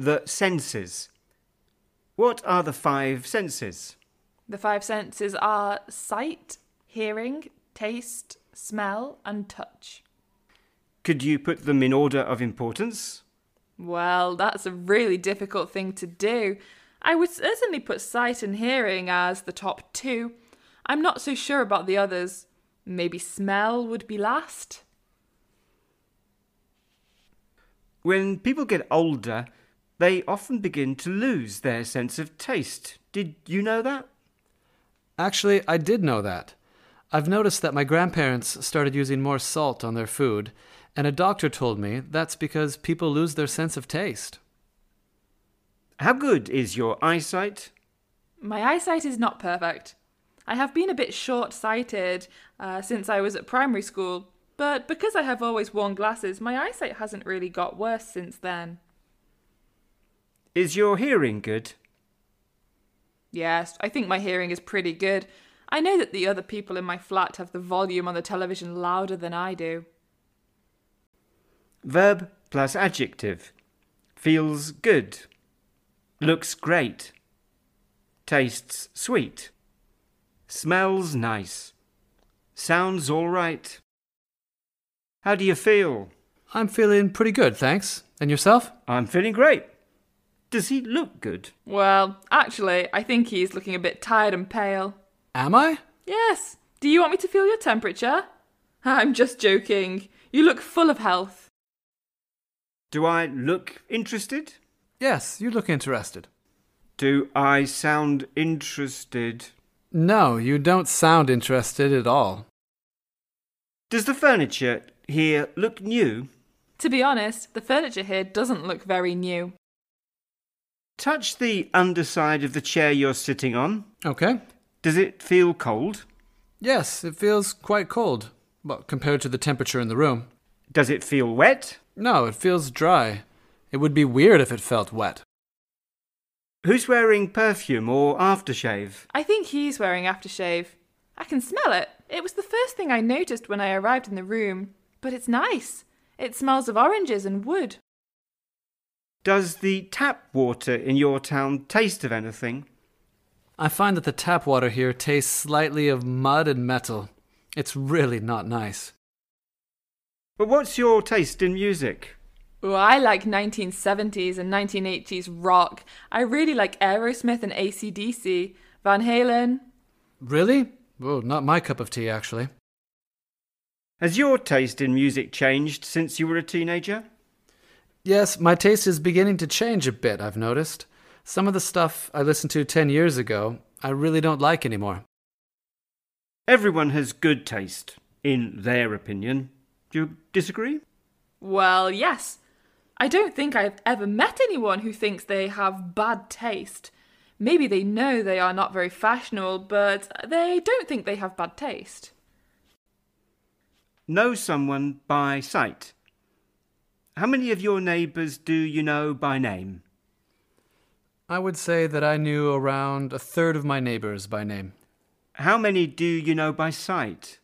the senses. What are the five senses? The five senses are sight, hearing, taste, smell, and touch. Could you put them in order of importance? Well, that's a really difficult thing to do. I would certainly put sight and hearing as the top two. I'm not so sure about the others. Maybe smell would be last. When people get older, they often begin to lose their sense of taste. Did you know that? Actually, I did know that. I've noticed that my grandparents started using more salt on their food, and a doctor told me that's because people lose their sense of taste. How good is your eyesight? My eyesight is not perfect. I have been a bit short sighted uh, since I was at primary school, but because I have always worn glasses, my eyesight hasn't really got worse since then. Is your hearing good? Yes, I think my hearing is pretty good. I know that the other people in my flat have the volume on the television louder than I do. Verb plus adjective. Feels good. Looks great. Tastes sweet. Smells nice. Sounds all right. How do you feel? I'm feeling pretty good, thanks. And yourself? I'm feeling great. Does he look good? Well, actually, I think he's looking a bit tired and pale. Am I? Yes. Do you want me to feel your temperature? I'm just joking. You look full of health. Do I look interested? Yes, you look interested. Do I sound interested? No, you don't sound interested at all. Does the furniture here look new? To be honest, the furniture here doesn't look very new. Touch the underside of the chair you're sitting on. Okay. Does it feel cold? Yes, it feels quite cold. Well, compared to the temperature in the room. Does it feel wet? No, it feels dry. It would be weird if it felt wet. Who's wearing perfume or aftershave? I think he's wearing aftershave. I can smell it. It was the first thing I noticed when I arrived in the room. But it's nice. It smells of oranges and wood. Does the tap water in your town taste of anything? I find that the tap water here tastes slightly of mud and metal. It's really not nice. But what's your taste in music? Oh, I like 1970s and 1980s rock. I really like Aerosmith and ACDC, Van Halen. Really? Well, not my cup of tea, actually. Has your taste in music changed since you were a teenager? Yes, my taste is beginning to change a bit, I've noticed. Some of the stuff I listened to 10 years ago, I really don't like anymore. Everyone has good taste, in their opinion. Do you disagree? Well, yes. I don't think I've ever met anyone who thinks they have bad taste. Maybe they know they are not very fashionable, but they don't think they have bad taste. Know someone by sight. How many of your neighbours do you know by name? I would say that I knew around a third of my neighbors by name. How many do you know by sight?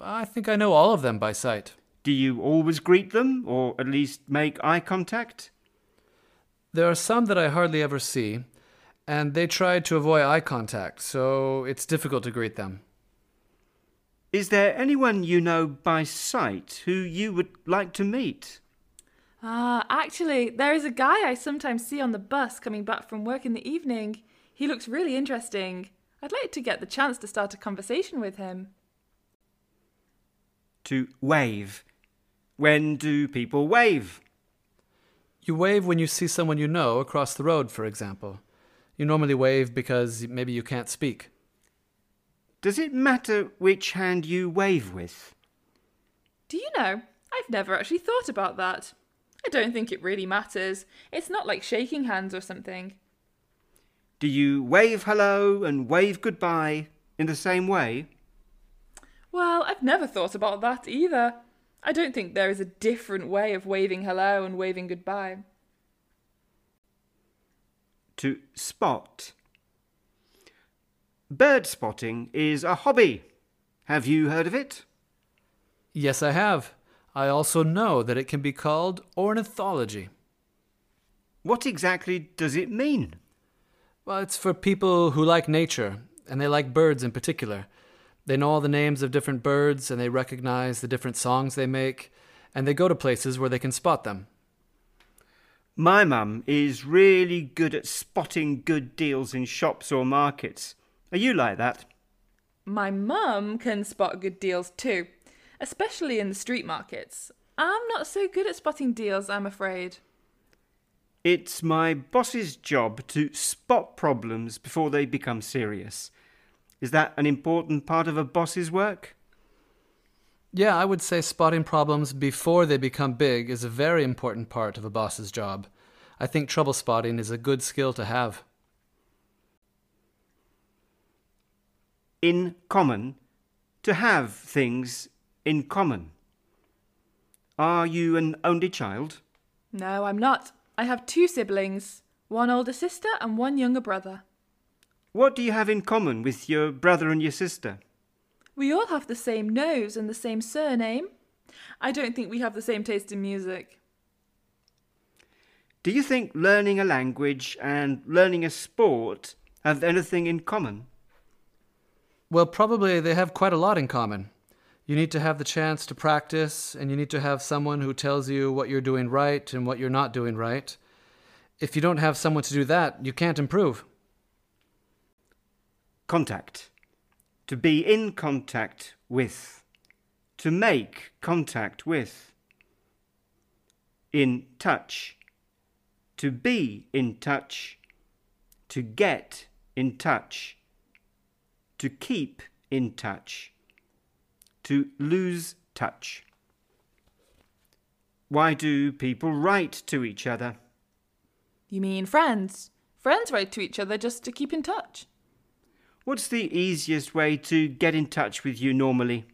I think I know all of them by sight. Do you always greet them, or at least make eye contact? There are some that I hardly ever see, and they try to avoid eye contact, so it's difficult to greet them. Is there anyone you know by sight who you would like to meet? Ah, actually, there is a guy I sometimes see on the bus coming back from work in the evening. He looks really interesting. I'd like to get the chance to start a conversation with him. To wave. When do people wave? You wave when you see someone you know across the road, for example. You normally wave because maybe you can't speak. Does it matter which hand you wave with? Do you know? I've never actually thought about that. I don't think it really matters. It's not like shaking hands or something. Do you wave hello and wave goodbye in the same way? Well, I've never thought about that either. I don't think there is a different way of waving hello and waving goodbye. To spot. Bird spotting is a hobby. Have you heard of it? Yes, I have. I also know that it can be called ornithology. What exactly does it mean? Well, it's for people who like nature, and they like birds in particular. They know all the names of different birds, and they recognize the different songs they make, and they go to places where they can spot them. My mum is really good at spotting good deals in shops or markets. Are you like that? My mum can spot good deals too, especially in the street markets. I'm not so good at spotting deals, I'm afraid. It's my boss's job to spot problems before they become serious. Is that an important part of a boss's work? Yeah, I would say spotting problems before they become big is a very important part of a boss's job. I think trouble spotting is a good skill to have. In common, to have things in common. Are you an only child? No, I'm not. I have two siblings one older sister and one younger brother. What do you have in common with your brother and your sister? We all have the same nose and the same surname. I don't think we have the same taste in music. Do you think learning a language and learning a sport have anything in common? Well, probably they have quite a lot in common. You need to have the chance to practice, and you need to have someone who tells you what you're doing right and what you're not doing right. If you don't have someone to do that, you can't improve. Contact. To be in contact with. To make contact with. In touch. To be in touch. To get in touch. To keep in touch. To lose touch. Why do people write to each other? You mean friends? Friends write to each other just to keep in touch. What's the easiest way to get in touch with you normally?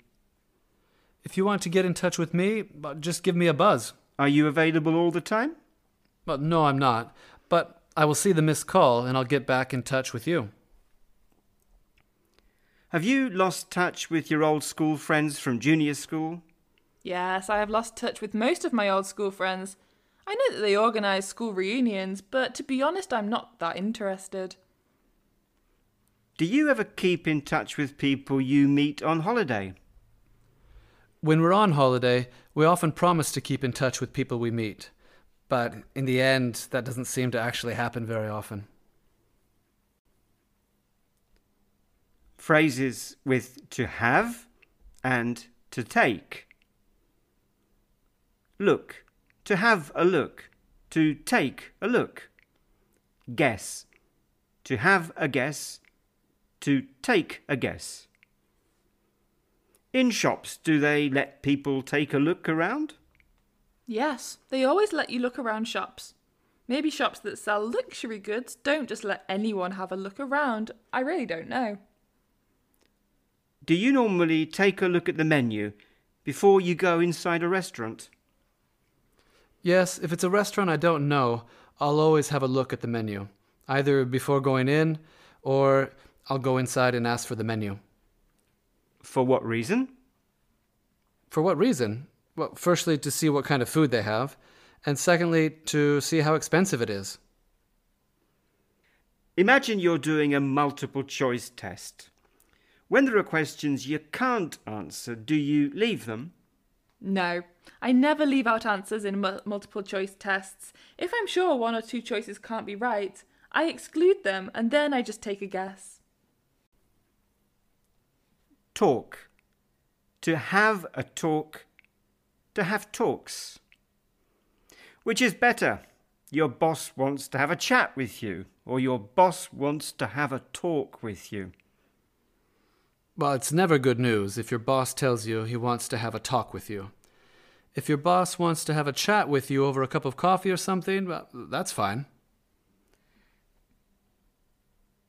If you want to get in touch with me, uh, just give me a buzz. Are you available all the time? Well, no, I'm not. But I will see the missed call and I'll get back in touch with you. Have you lost touch with your old school friends from junior school? Yes, I have lost touch with most of my old school friends. I know that they organise school reunions, but to be honest, I'm not that interested. Do you ever keep in touch with people you meet on holiday? When we're on holiday, we often promise to keep in touch with people we meet. But in the end, that doesn't seem to actually happen very often. Phrases with to have and to take. Look. To have a look. To take a look. Guess. To have a guess. To take a guess. In shops, do they let people take a look around? Yes, they always let you look around shops. Maybe shops that sell luxury goods don't just let anyone have a look around. I really don't know. Do you normally take a look at the menu before you go inside a restaurant? Yes, if it's a restaurant I don't know, I'll always have a look at the menu, either before going in or I'll go inside and ask for the menu. For what reason? For what reason? Well, firstly, to see what kind of food they have, and secondly, to see how expensive it is. Imagine you're doing a multiple choice test. When there are questions you can't answer, do you leave them? No, I never leave out answers in mu- multiple choice tests. If I'm sure one or two choices can't be right, I exclude them and then I just take a guess. Talk. To have a talk. To have talks. Which is better? Your boss wants to have a chat with you, or your boss wants to have a talk with you. Well, it's never good news if your boss tells you he wants to have a talk with you. If your boss wants to have a chat with you over a cup of coffee or something, well, that's fine.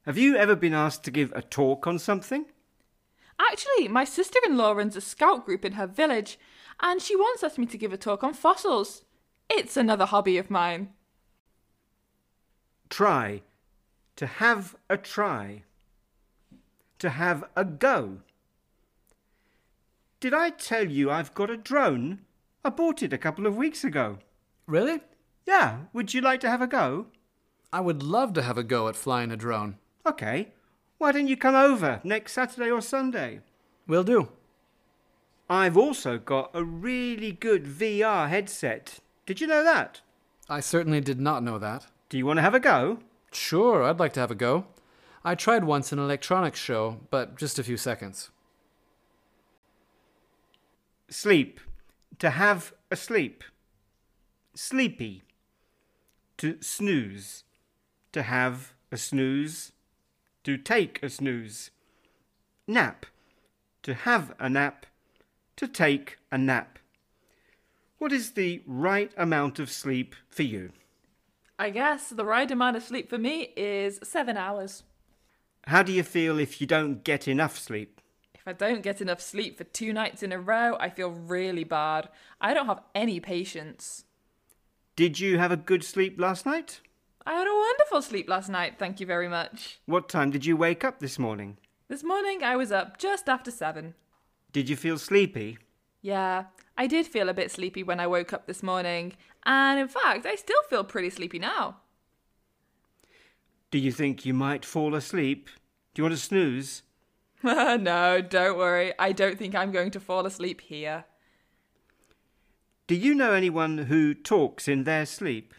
Have you ever been asked to give a talk on something? Actually, my sister in law runs a scout group in her village, and she once asked me to give a talk on fossils. It's another hobby of mine. Try. To have a try. To have a go. Did I tell you I've got a drone? I bought it a couple of weeks ago. Really? Yeah, would you like to have a go? I would love to have a go at flying a drone. Okay. Why don't you come over next Saturday or Sunday? Will do. I've also got a really good VR headset. Did you know that? I certainly did not know that. Do you want to have a go? Sure, I'd like to have a go. I tried once in an electronics show, but just a few seconds. Sleep. To have a sleep. Sleepy. To snooze. To have a snooze. To take a snooze. Nap. To have a nap. To take a nap. What is the right amount of sleep for you? I guess the right amount of sleep for me is seven hours. How do you feel if you don't get enough sleep? If I don't get enough sleep for two nights in a row, I feel really bad. I don't have any patience. Did you have a good sleep last night? I had a wonderful sleep last night, thank you very much. What time did you wake up this morning? This morning I was up just after seven. Did you feel sleepy? Yeah, I did feel a bit sleepy when I woke up this morning, and in fact, I still feel pretty sleepy now. Do you think you might fall asleep? Do you want to snooze? no, don't worry. I don't think I'm going to fall asleep here. Do you know anyone who talks in their sleep?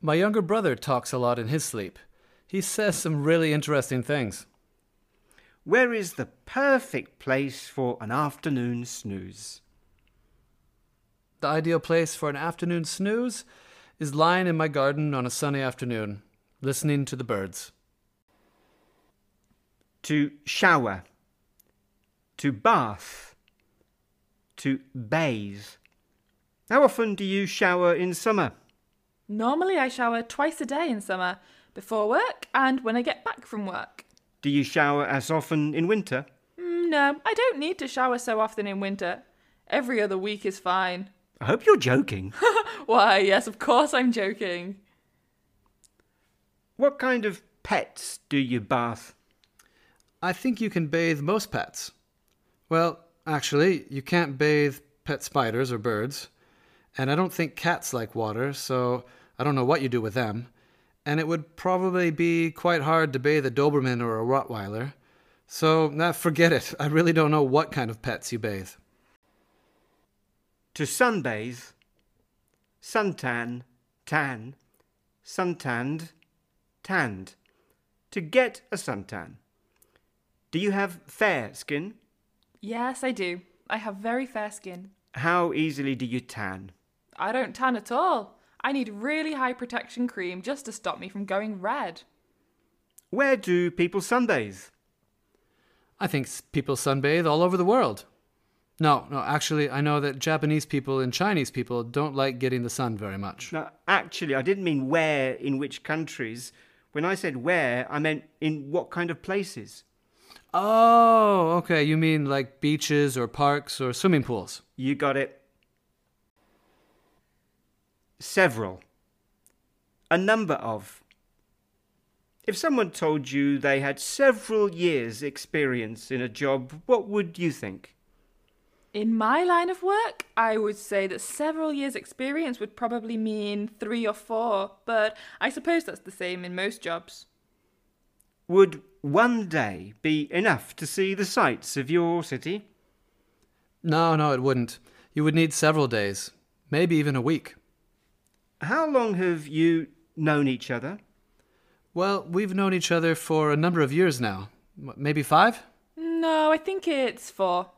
My younger brother talks a lot in his sleep. He says some really interesting things. Where is the perfect place for an afternoon snooze? The ideal place for an afternoon snooze is lying in my garden on a sunny afternoon, listening to the birds. To shower. To bath. To bathe. How often do you shower in summer? Normally, I shower twice a day in summer, before work and when I get back from work. Do you shower as often in winter? Mm, no, I don't need to shower so often in winter. Every other week is fine. I hope you're joking. Why, yes, of course I'm joking. What kind of pets do you bath? I think you can bathe most pets. Well, actually, you can't bathe pet spiders or birds. And I don't think cats like water, so I don't know what you do with them. And it would probably be quite hard to bathe a Doberman or a Rottweiler. So, nah, forget it. I really don't know what kind of pets you bathe. To sunbathe. Suntan. Tan. Suntanned. Tanned. To get a suntan. Do you have fair skin? Yes, I do. I have very fair skin. How easily do you tan? I don't tan at all. I need really high protection cream just to stop me from going red. Where do people sunbathe? I think people sunbathe all over the world. No, no, actually, I know that Japanese people and Chinese people don't like getting the sun very much. No, actually, I didn't mean where in which countries. When I said where, I meant in what kind of places. Oh, okay. You mean like beaches or parks or swimming pools? You got it. Several. A number of. If someone told you they had several years' experience in a job, what would you think? In my line of work, I would say that several years' experience would probably mean three or four, but I suppose that's the same in most jobs. Would one day be enough to see the sights of your city? No, no, it wouldn't. You would need several days, maybe even a week. How long have you known each other? Well, we've known each other for a number of years now. Maybe five? No, I think it's four.